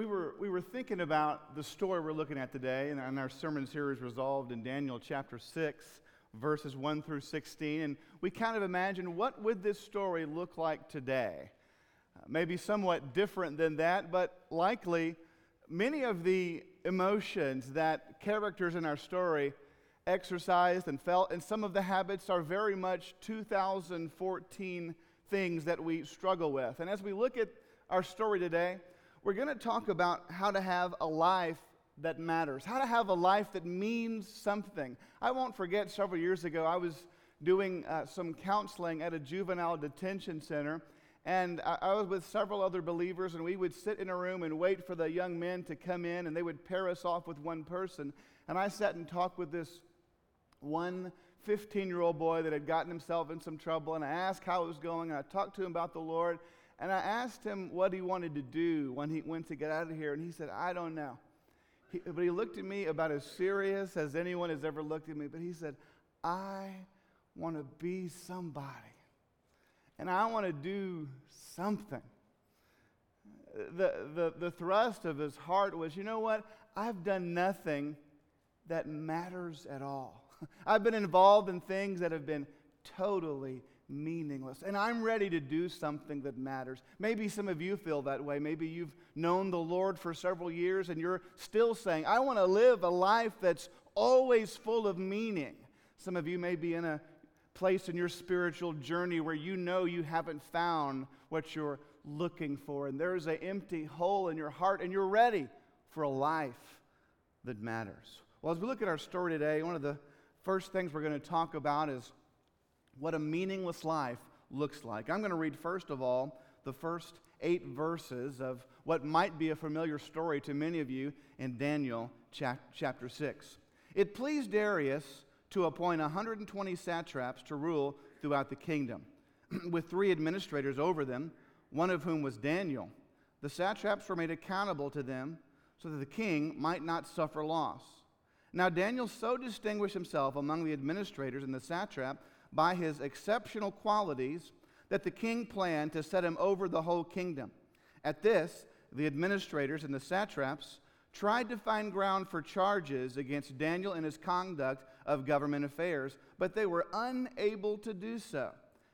we were, we were thinking about the story we're looking at today, and our sermon series resolved in Daniel chapter 6, verses 1 through 16. And we kind of imagined what would this story look like today? Uh, maybe somewhat different than that, but likely many of the emotions that characters in our story exercised and felt, and some of the habits are very much 2014 things that we struggle with. And as we look at our story today, we're going to talk about how to have a life that matters, how to have a life that means something. I won't forget several years ago, I was doing uh, some counseling at a juvenile detention center, and I, I was with several other believers, and we would sit in a room and wait for the young men to come in, and they would pair us off with one person. And I sat and talked with this one 15 year old boy that had gotten himself in some trouble, and I asked how it was going, and I talked to him about the Lord. And I asked him what he wanted to do when he went to get out of here, and he said, I don't know. He, but he looked at me about as serious as anyone has ever looked at me, but he said, I want to be somebody, and I want to do something. The, the, the thrust of his heart was, you know what? I've done nothing that matters at all. I've been involved in things that have been totally meaningless. And I'm ready to do something that matters. Maybe some of you feel that way. Maybe you've known the Lord for several years and you're still saying, I want to live a life that's always full of meaning. Some of you may be in a place in your spiritual journey where you know you haven't found what you're looking for, and there's an empty hole in your heart, and you're ready for a life that matters. Well, as we look at our story today, one of the first things we're going to talk about is what a meaningless life looks like. I'm going to read, first of all, the first eight verses of what might be a familiar story to many of you in Daniel chapter 6. It pleased Darius to appoint 120 satraps to rule throughout the kingdom, with three administrators over them, one of whom was Daniel. The satraps were made accountable to them so that the king might not suffer loss. Now, Daniel so distinguished himself among the administrators and the satrap by his exceptional qualities that the king planned to set him over the whole kingdom. At this, the administrators and the satraps tried to find ground for charges against Daniel in his conduct of government affairs, but they were unable to do so.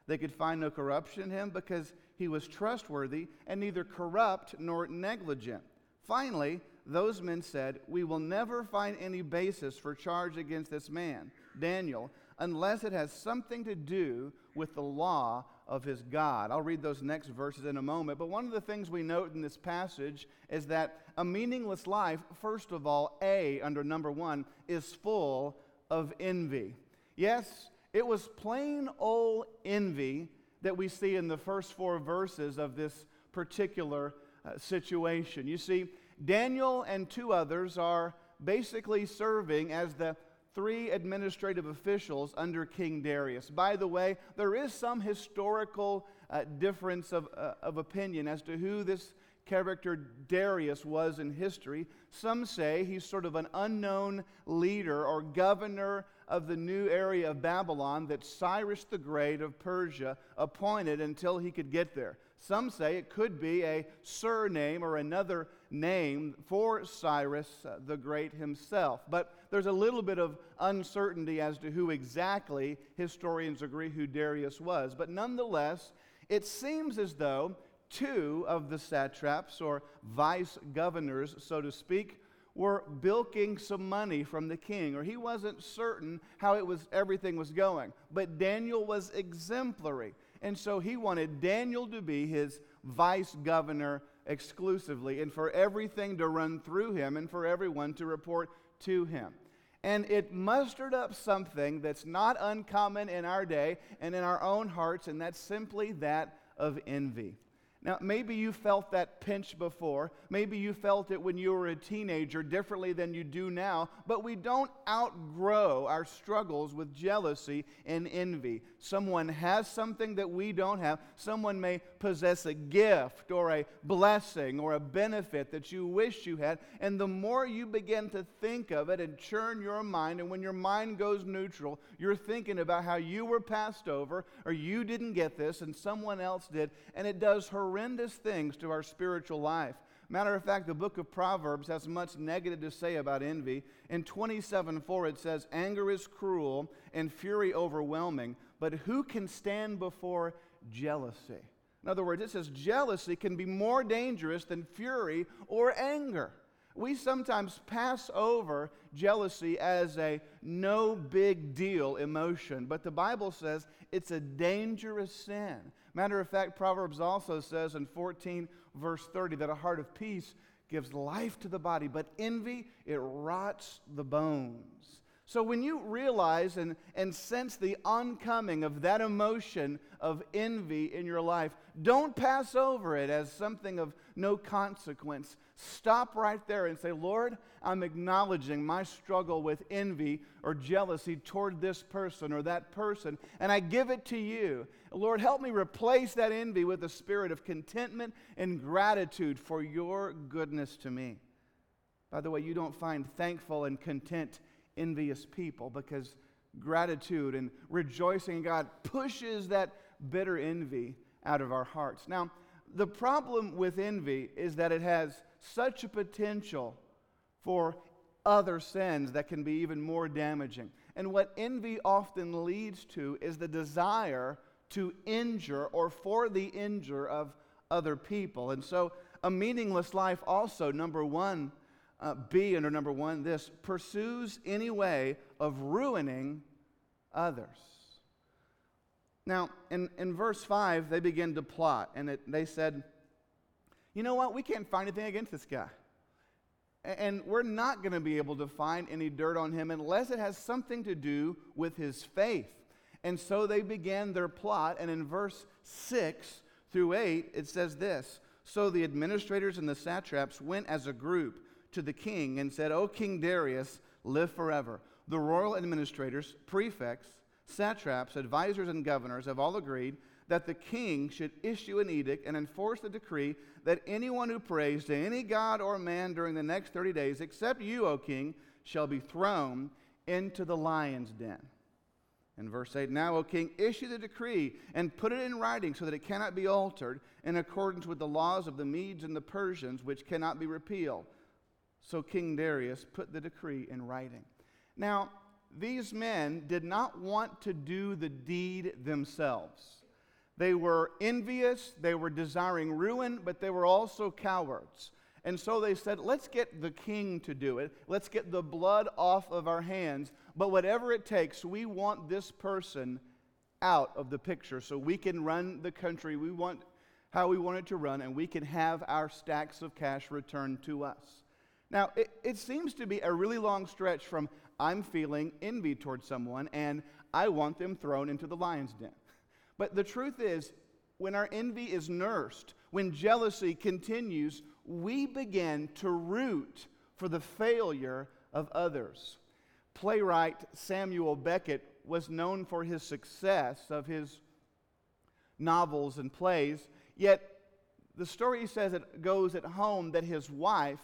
They could find no corruption in him because he was trustworthy and neither corrupt nor negligent. Finally, those men said, We will never find any basis for charge against this man, Daniel, unless it has something to do with the law of his God. I'll read those next verses in a moment. But one of the things we note in this passage is that a meaningless life, first of all, A, under number one, is full of envy. Yes, it was plain old envy that we see in the first four verses of this particular uh, situation. You see, Daniel and two others are basically serving as the three administrative officials under King Darius. By the way, there is some historical uh, difference of, uh, of opinion as to who this character Darius was in history. Some say he's sort of an unknown leader or governor of the new area of Babylon that Cyrus the Great of Persia appointed until he could get there. Some say it could be a surname or another name for Cyrus uh, the Great himself. But there's a little bit of uncertainty as to who exactly historians agree who Darius was. But nonetheless, it seems as though two of the satraps, or vice governors, so to speak, were bilking some money from the king, or he wasn't certain how it was everything was going. But Daniel was exemplary. And so he wanted Daniel to be his vice governor exclusively, and for everything to run through him, and for everyone to report to him. And it mustered up something that's not uncommon in our day and in our own hearts, and that's simply that of envy. Now, maybe you felt that pinch before. Maybe you felt it when you were a teenager differently than you do now, but we don't outgrow our struggles with jealousy and envy. Someone has something that we don't have. Someone may possess a gift or a blessing or a benefit that you wish you had. And the more you begin to think of it and churn your mind, and when your mind goes neutral, you're thinking about how you were passed over or you didn't get this and someone else did, and it does horrendous things to our spiritual life. Matter of fact, the book of Proverbs has much negative to say about envy. In 27 4, it says, Anger is cruel and fury overwhelming, but who can stand before jealousy? In other words, it says jealousy can be more dangerous than fury or anger. We sometimes pass over jealousy as a no big deal emotion, but the Bible says it's a dangerous sin. Matter of fact, Proverbs also says in 14, verse 30, that a heart of peace gives life to the body, but envy, it rots the bones. So when you realize and, and sense the oncoming of that emotion of envy in your life, don't pass over it as something of no consequence. Stop right there and say, Lord, I'm acknowledging my struggle with envy or jealousy toward this person or that person, and I give it to you. Lord, help me replace that envy with a spirit of contentment and gratitude for your goodness to me. By the way, you don't find thankful and content envious people because gratitude and rejoicing in God pushes that bitter envy out of our hearts. Now, the problem with envy is that it has such a potential for other sins that can be even more damaging. And what envy often leads to is the desire to injure or for the injure of other people. And so, a meaningless life also, number one, uh, B under number one, this pursues any way of ruining others. Now, in, in verse 5, they begin to plot, and it, they said, You know what? We can't find anything against this guy. And we're not going to be able to find any dirt on him unless it has something to do with his faith. And so they began their plot, and in verse 6 through 8, it says this So the administrators and the satraps went as a group to the king and said, O King Darius, live forever. The royal administrators, prefects, satraps, advisors, and governors have all agreed that the king should issue an edict and enforce the decree that anyone who prays to any god or man during the next 30 days, except you, O king, shall be thrown into the lion's den. In verse 8, now, O king, issue the decree and put it in writing so that it cannot be altered in accordance with the laws of the Medes and the Persians, which cannot be repealed. So King Darius put the decree in writing. Now, these men did not want to do the deed themselves. They were envious, they were desiring ruin, but they were also cowards. And so they said, let's get the king to do it. Let's get the blood off of our hands. But whatever it takes, we want this person out of the picture so we can run the country we want how we want it to run and we can have our stacks of cash returned to us. Now, it, it seems to be a really long stretch from I'm feeling envy towards someone and I want them thrown into the lion's den. But the truth is, when our envy is nursed, when jealousy continues, we begin to root for the failure of others. Playwright Samuel Beckett was known for his success of his novels and plays, yet the story says it goes at home that his wife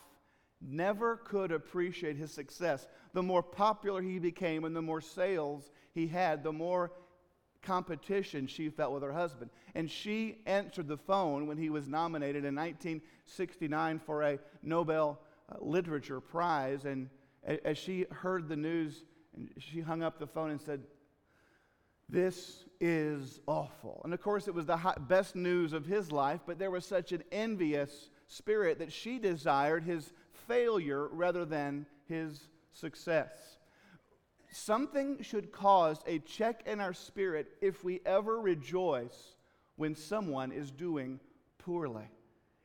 never could appreciate his success. The more popular he became and the more sales he had, the more competition she felt with her husband. And she answered the phone when he was nominated in 1969 for a Nobel uh, Literature Prize. And as she heard the news, she hung up the phone and said, This is awful. And of course, it was the best news of his life, but there was such an envious spirit that she desired his failure rather than his success. Something should cause a check in our spirit if we ever rejoice when someone is doing poorly.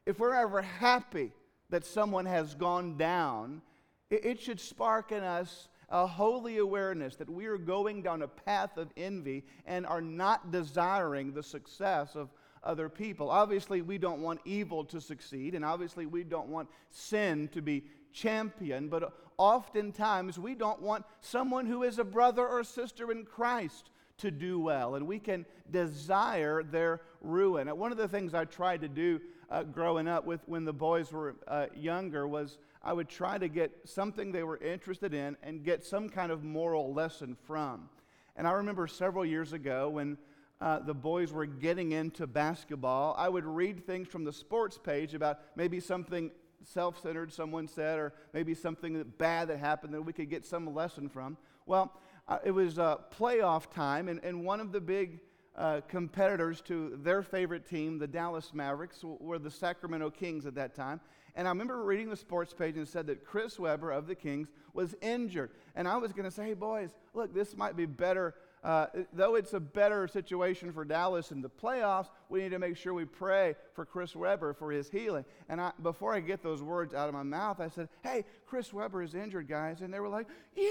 If we're ever happy that someone has gone down, it, should spark in us a holy awareness that we are going down a path of envy and are not desiring the success of other people. Obviously, we don't want evil to succeed, and obviously, we don't want sin to be championed, but oftentimes we don't want someone who is a brother or sister in Christ to do well, and we can desire their ruin. One of the things I tried to do uh, growing up with when the boys were uh, younger was I would try to get something they were interested in and get some kind of moral lesson from. And I remember several years ago when uh, the boys were getting into basketball, I would read things from the sports page about maybe something self centered, someone said, or maybe something bad that happened that we could get some lesson from. Well, uh, it was uh, playoff time, and, and one of the big uh, competitors to their favorite team, the Dallas Mavericks, were the Sacramento Kings at that time. And I remember reading the sports page and said that Chris Webber of the Kings was injured. And I was going to say, hey, boys, look, this might be better. Uh, though it's a better situation for Dallas in the playoffs, we need to make sure we pray for Chris Webber for his healing. And I, before I get those words out of my mouth, I said, hey, Chris Webber is injured, guys. And they were like, yeah.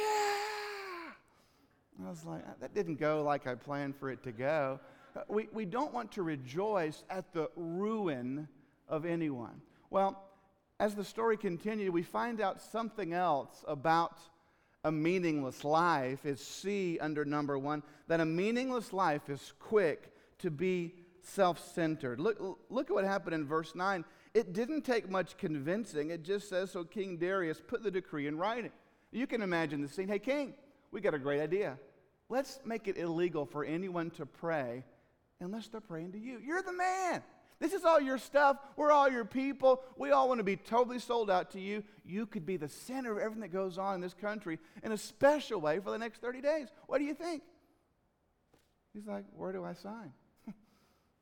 I was like, that didn't go like I planned for it to go. Uh, we, we don't want to rejoice at the ruin of anyone. Well, as the story continued, we find out something else about a meaningless life is C under number one, that a meaningless life is quick to be self centered. Look, look at what happened in verse 9. It didn't take much convincing. It just says, So King Darius put the decree in writing. You can imagine the scene. Hey, King, we got a great idea. Let's make it illegal for anyone to pray unless they're praying to you. You're the man. This is all your stuff. We're all your people. We all want to be totally sold out to you. You could be the center of everything that goes on in this country in a special way for the next 30 days. What do you think? He's like, Where do I sign?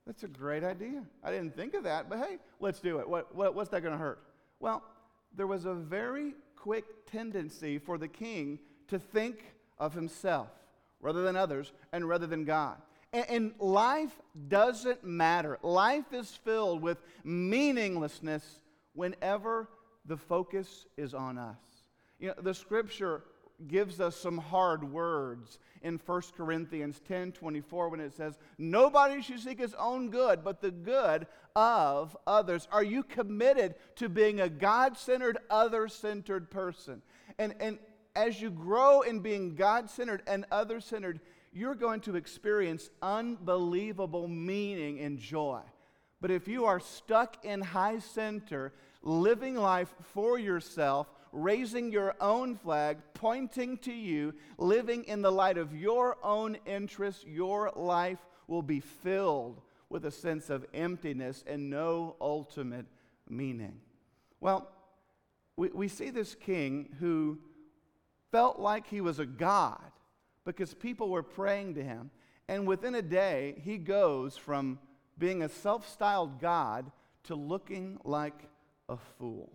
That's a great idea. I didn't think of that, but hey, let's do it. What, what, what's that going to hurt? Well, there was a very quick tendency for the king to think of himself rather than others and rather than God. And, life doesn't matter. Life is filled with meaninglessness whenever the focus is on us. You know, the scripture gives us some hard words in 1 Corinthians 10 24 when it says, Nobody should seek his own good, but the good of others. Are you committed to being a God centered, other centered person? And, and as you grow in being God centered and other centered, you're going to experience unbelievable meaning and joy. But if you are stuck in high center, living life for yourself, raising your own flag, pointing to you, living in the light of your own interests, your life will be filled with a sense of emptiness and no ultimate meaning. Well, we, we see this king who felt like he was a god because people were praying to him. And within a day, he goes from being a self styled God to looking like a fool.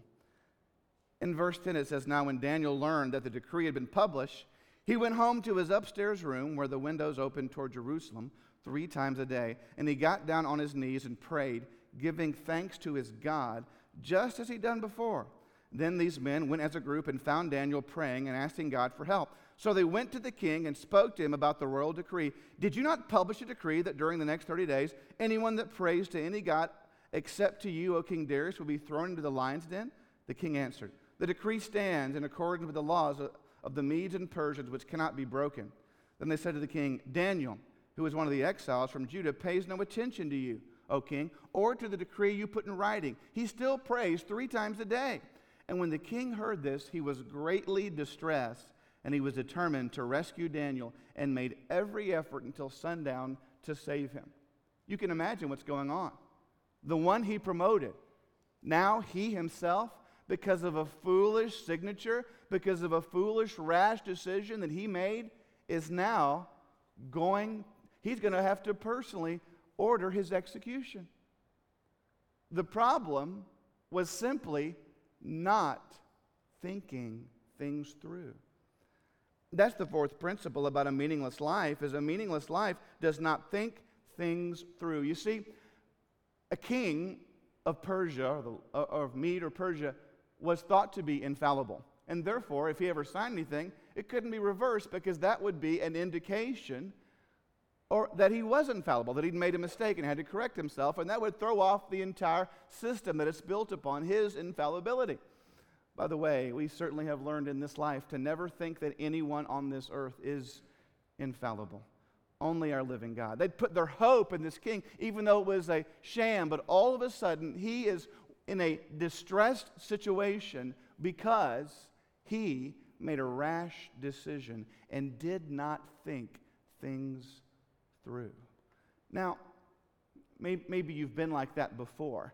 In verse 10, it says, Now when Daniel learned that the decree had been published, he went home to his upstairs room where the windows opened toward Jerusalem three times a day, and he got down on his knees and prayed, giving thanks to his God, just as he'd done before. Then these men went as a group and found Daniel praying and asking God for help. So they went to the king and spoke to him about the royal decree. Did you not publish a decree that during the next 30 days, anyone that prays to any god except to you, O King Darius, will be thrown into the lion's den? The king answered, The decree stands in accordance with the laws of the Medes and Persians, which cannot be broken. Then they said to the king, Daniel, who is one of the exiles from Judah, pays no attention to you, O king, or to the decree you put in writing. He still prays three times a day. And when the king heard this, he was greatly distressed, and he was determined to rescue Daniel and made every effort until sundown to save him. You can imagine what's going on. The one he promoted, now he himself, because of a foolish signature, because of a foolish, rash decision that he made, is now going, he's going to have to personally order his execution. The problem was simply not thinking things through. That's the fourth principle about a meaningless life is a meaningless life does not think things through. You see, a king of Persia or, the, or of Mede or Persia was thought to be infallible. And therefore, if he ever signed anything, it couldn't be reversed because that would be an indication or that he was infallible, that he'd made a mistake and had to correct himself, and that would throw off the entire system that it's built upon, his infallibility. By the way, we certainly have learned in this life to never think that anyone on this earth is infallible. Only our living God. They'd put their hope in this king, even though it was a sham, but all of a sudden he is in a distressed situation because he made a rash decision and did not think things through. Now, maybe you've been like that before.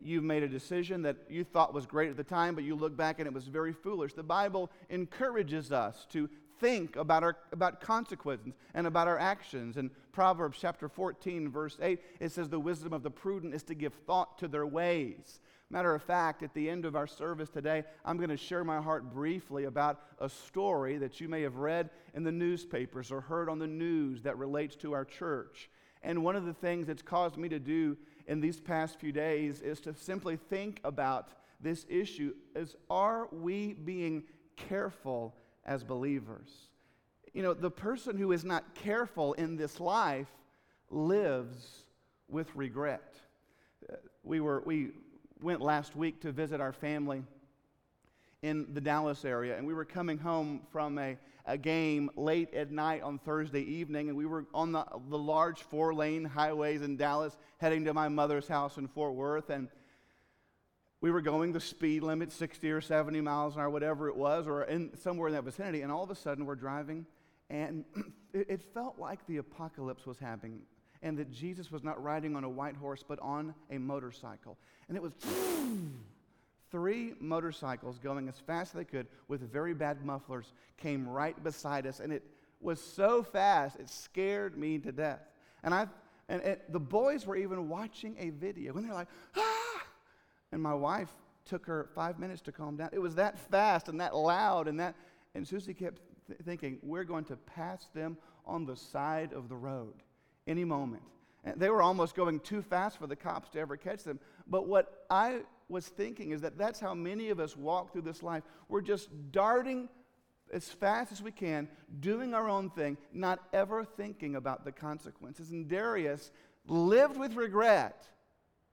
You've made a decision that you thought was great at the time, but you look back and it was very foolish. The Bible encourages us to think about, our, about consequences and about our actions. In Proverbs chapter 14, verse 8, it says, The wisdom of the prudent is to give thought to their ways. Matter of fact, at the end of our service today, I'm going to share my heart briefly about a story that you may have read in the newspapers or heard on the news that relates to our church. And one of the things that's caused me to do in these past few days is to simply think about this issue is are we being careful as believers? You know, the person who is not careful in this life lives with regret. Uh, we were we went last week to visit our family in the Dallas area, and we were coming home from a, a game late at night on Thursday evening, and we were on the, the large four lane highways in Dallas heading to my mother's house in Fort Worth. And we were going the speed limit, 60 or 70 miles an hour, whatever it was, or in, somewhere in that vicinity, and all of a sudden we're driving, and it, it felt like the apocalypse was happening and that Jesus was not riding on a white horse, but on a motorcycle. And it was three motorcycles going as fast as they could with very bad mufflers came right beside us. And it was so fast, it scared me to death. And, I, and it, the boys were even watching a video, and they're like, ah! And my wife took her five minutes to calm down. It was that fast and that loud, and that. And Susie kept th- thinking, we're going to pass them on the side of the road any moment. And they were almost going too fast for the cops to ever catch them. But what I was thinking is that that's how many of us walk through this life. We're just darting as fast as we can, doing our own thing, not ever thinking about the consequences. And Darius lived with regret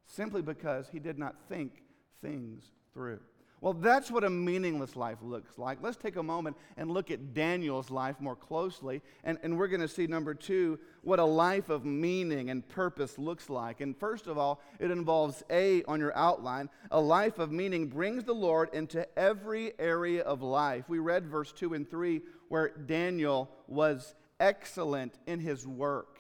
simply because he did not think things through. Well, that's what a meaningless life looks like. Let's take a moment and look at Daniel's life more closely. And, and we're going to see, number two, what a life of meaning and purpose looks like. And first of all, it involves A on your outline. A life of meaning brings the Lord into every area of life. We read verse 2 and 3 where Daniel was excellent in his work.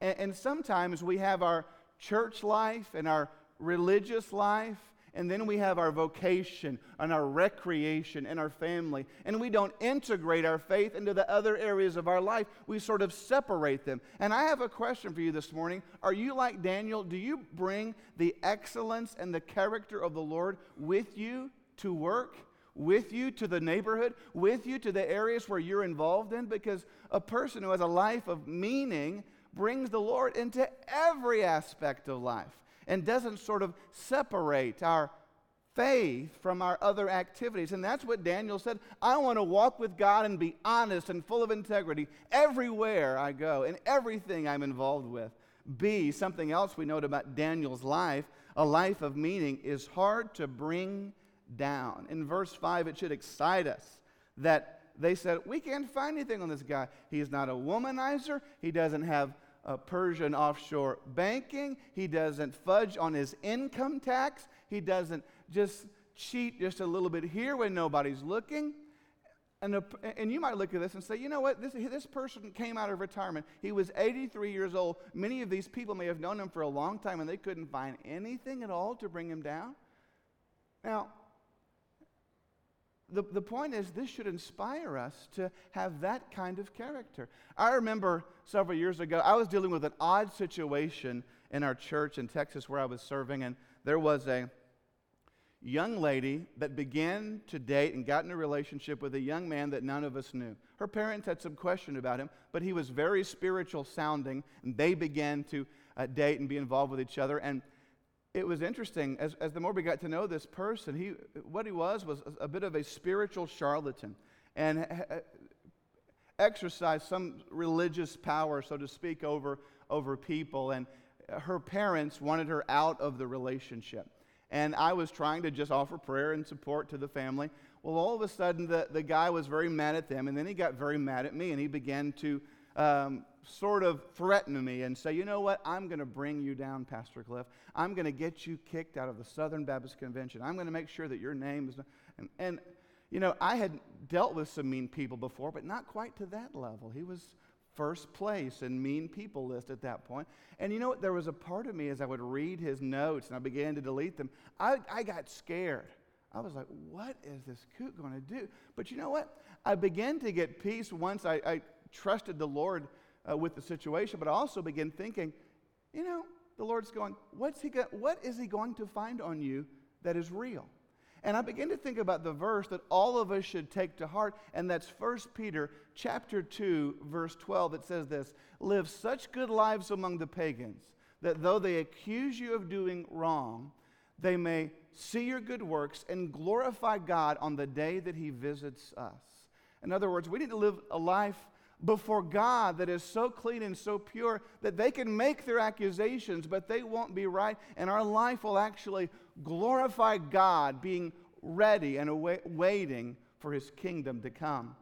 And, and sometimes we have our church life and our religious life and then we have our vocation and our recreation and our family. And we don't integrate our faith into the other areas of our life. We sort of separate them. And I have a question for you this morning. Are you like Daniel? Do you bring the excellence and the character of the Lord with you to work? With you to the neighborhood, with you to the areas where you're involved in, because a person who has a life of meaning brings the Lord into every aspect of life and doesn't sort of separate our faith from our other activities. And that's what Daniel said. I want to walk with God and be honest and full of integrity everywhere I go and everything I'm involved with. B, something else we note about Daniel's life, a life of meaning, is hard to bring down. In verse 5, it should excite us that they said, We can't find anything on this guy. He's not a womanizer. He doesn't have uh, Persian offshore banking. He doesn't fudge on his income tax. He doesn't just cheat just a little bit here when nobody's looking. And, a, and you might look at this and say, you know what? This, this person came out of retirement. He was 83 years old. Many of these people may have known him for a long time and they couldn't find anything at all to bring him down. Now, the, the point is, this should inspire us to have that kind of character. I remember several years ago, I was dealing with an odd situation in our church in Texas where I was serving, and there was a young lady that began to date and got in a relationship with a young man that none of us knew. Her parents had some question about him, but he was very spiritual sounding, and they began to uh, date and be involved with each other. And it was interesting as, as the more we got to know this person he what he was was a, bit of a spiritual charlatan and exercised some religious power so to speak over over people. And her parents wanted her out of the relationship. And i was trying to just offer prayer and support to the family. Well all of a sudden the, the guy was very mad at them and then he got very mad at me and he began to um, sort of threaten me and say, you know what, I'm going to bring you down, Pastor Cliff. I'm going to get you kicked out of the Southern Baptist Convention. I'm going to make sure that your name is. And, and, you know, I had dealt with some mean people before, but not quite to that level. He was first place in mean people list at that point. And you know what? There was a part of me as I would read his notes and I began to delete them, I, I got scared. I was like, what is this kook going to do? But you know what? I began to get peace once I, I trusted the Lord uh, with the situation, but I also began thinking, you know, the Lord's going, what's he go- what is he going to find on you that is real? And I began to think about the verse that all of us should take to heart, and that's 1 Peter chapter 2, verse 12. It says this Live such good lives among the pagans that though they accuse you of doing wrong, they may see your good works and glorify God on the day that He visits us. In other words, we need to live a life before God that is so clean and so pure that they can make their accusations, but they won't be right, and our life will actually glorify God, being ready and waiting for His kingdom to come.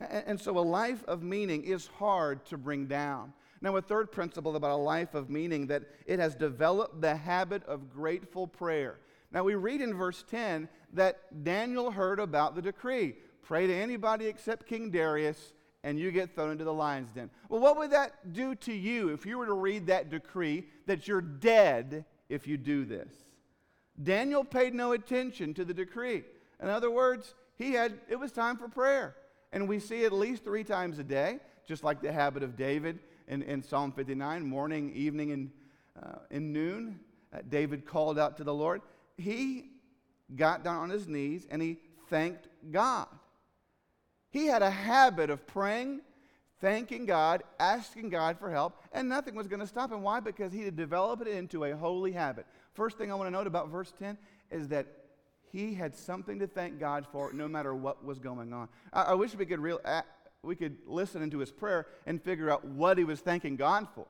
And so, a life of meaning is hard to bring down. Now, a third principle about a life of meaning that it has developed the habit of grateful prayer. Now, we read in verse 10 that Daniel heard about the decree pray to anybody except King Darius, and you get thrown into the lion's den. Well, what would that do to you if you were to read that decree that you're dead if you do this? Daniel paid no attention to the decree. In other words, he had it was time for prayer. And we see at least three times a day, just like the habit of David in, in Psalm 59, morning, evening, and uh, in noon. Uh, David called out to the Lord. He got down on his knees and he thanked God. He had a habit of praying, thanking God, asking God for help, and nothing was going to stop him. Why? Because he had developed it into a holy habit. First thing I want to note about verse 10 is that he had something to thank God for no matter what was going on. I, I wish we could, real, uh, we could listen into his prayer and figure out what he was thanking God for.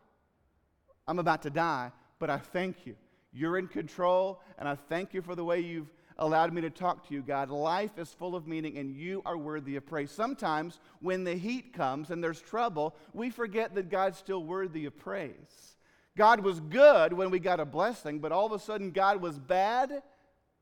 I'm about to die, but I thank you. You're in control, and I thank you for the way you've allowed me to talk to you, God. Life is full of meaning, and you are worthy of praise. Sometimes, when the heat comes and there's trouble, we forget that God's still worthy of praise. God was good when we got a blessing, but all of a sudden, God was bad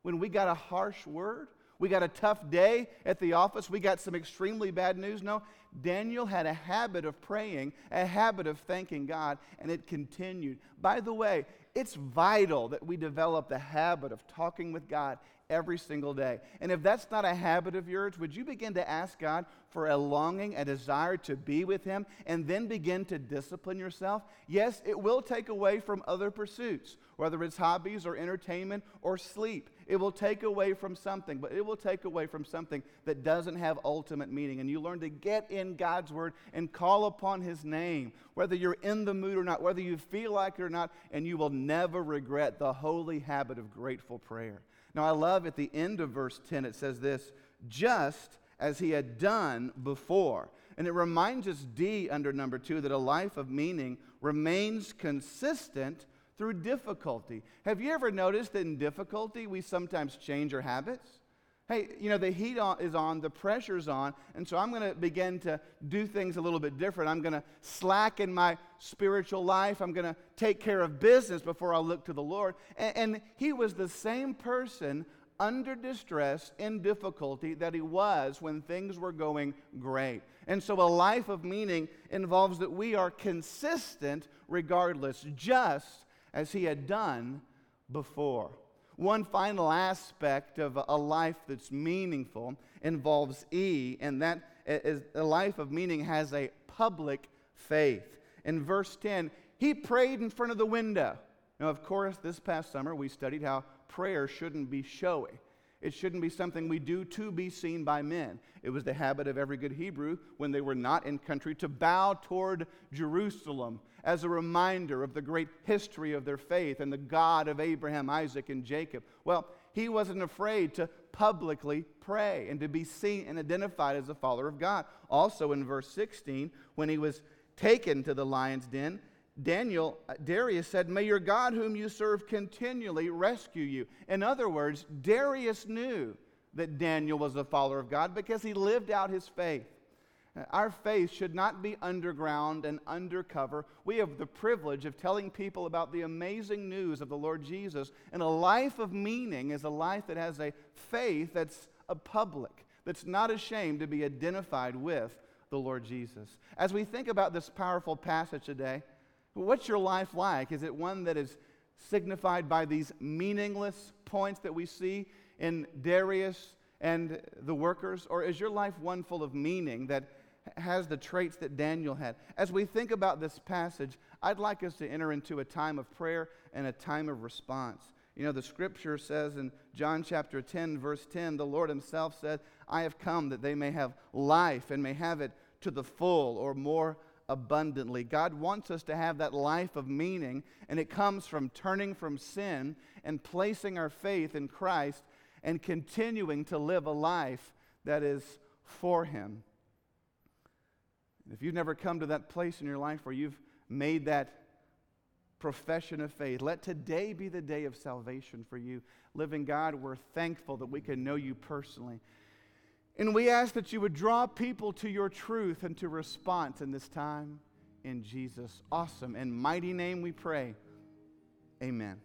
when we got a harsh word. We got a tough day at the office. We got some extremely bad news. No, Daniel had a habit of praying, a habit of thanking God, and it continued. By the way, it's vital that we develop the habit of talking with God every single day. And if that's not a habit of yours, would you begin to ask God for a longing, a desire to be with Him, and then begin to discipline yourself? Yes, it will take away from other pursuits, whether it's hobbies or entertainment or sleep. It will take away from something, but it will take away from something that doesn't have ultimate meaning. And you learn to get in God's Word and call upon His name, whether you're in the mood or not, whether you feel like it or not, and you will never regret the holy habit of grateful prayer. Now, I love at the end of verse 10, it says this just as he had done before. And it reminds us, D, under number two, that a life of meaning remains consistent through difficulty. Have you ever noticed that in difficulty we sometimes change our habits? Hey, you know, the heat is on, the pressure's on, and so I'm going to begin to do things a little bit different. I'm going to slacken my spiritual life. I'm going to take care of business before I look to the Lord. And, and he was the same person under distress, in difficulty, that he was when things were going great. And so a life of meaning involves that we are consistent regardless, just as he had done before. One final aspect of a life that's meaningful involves E, and that is a life of meaning has a public faith. In verse 10, he prayed in front of the window. Now, of course, this past summer we studied how prayer shouldn't be showy. It shouldn't be something we do to be seen by men. It was the habit of every good Hebrew when they were not in country to bow toward Jerusalem as a reminder of the great history of their faith and the God of Abraham, Isaac, and Jacob. Well, he wasn't afraid to publicly pray and to be seen and identified as a follower of God. Also in verse 16, when he was taken to the lion's den, Daniel, uh, Darius said, May your God, whom you serve continually, rescue you. In other words, Darius knew that Daniel was a follower of God because he lived out his faith. Our faith should not be underground and undercover. We have the privilege of telling people about the amazing news of the Lord Jesus. And a life of meaning is a life that has a faith that's a public, that's not ashamed to be identified with the Lord Jesus. As we think about this powerful passage today, what's your life like? Is it one that is signified by these meaningless points that we see in Darius and the workers? Or is your life one full of meaning that has the traits that Daniel had? As we think about this passage, I'd like us to enter into a time of prayer and a time of response. You know, the scripture says in John chapter 10, verse 10, the Lord Himself said, I have come that they may have life and may have it to the full or more abundantly. God wants us to have that life of meaning, and it comes from turning from sin and placing our faith in Christ and continuing to live a life that is for Him. If you've never come to that place in your life where you've made that profession of faith. Let today be the day of salvation for you. Living God, we're thankful that we can know you personally. And we ask that you would draw people to your truth and to response in this time. In Jesus' awesome and mighty name we pray. Amen.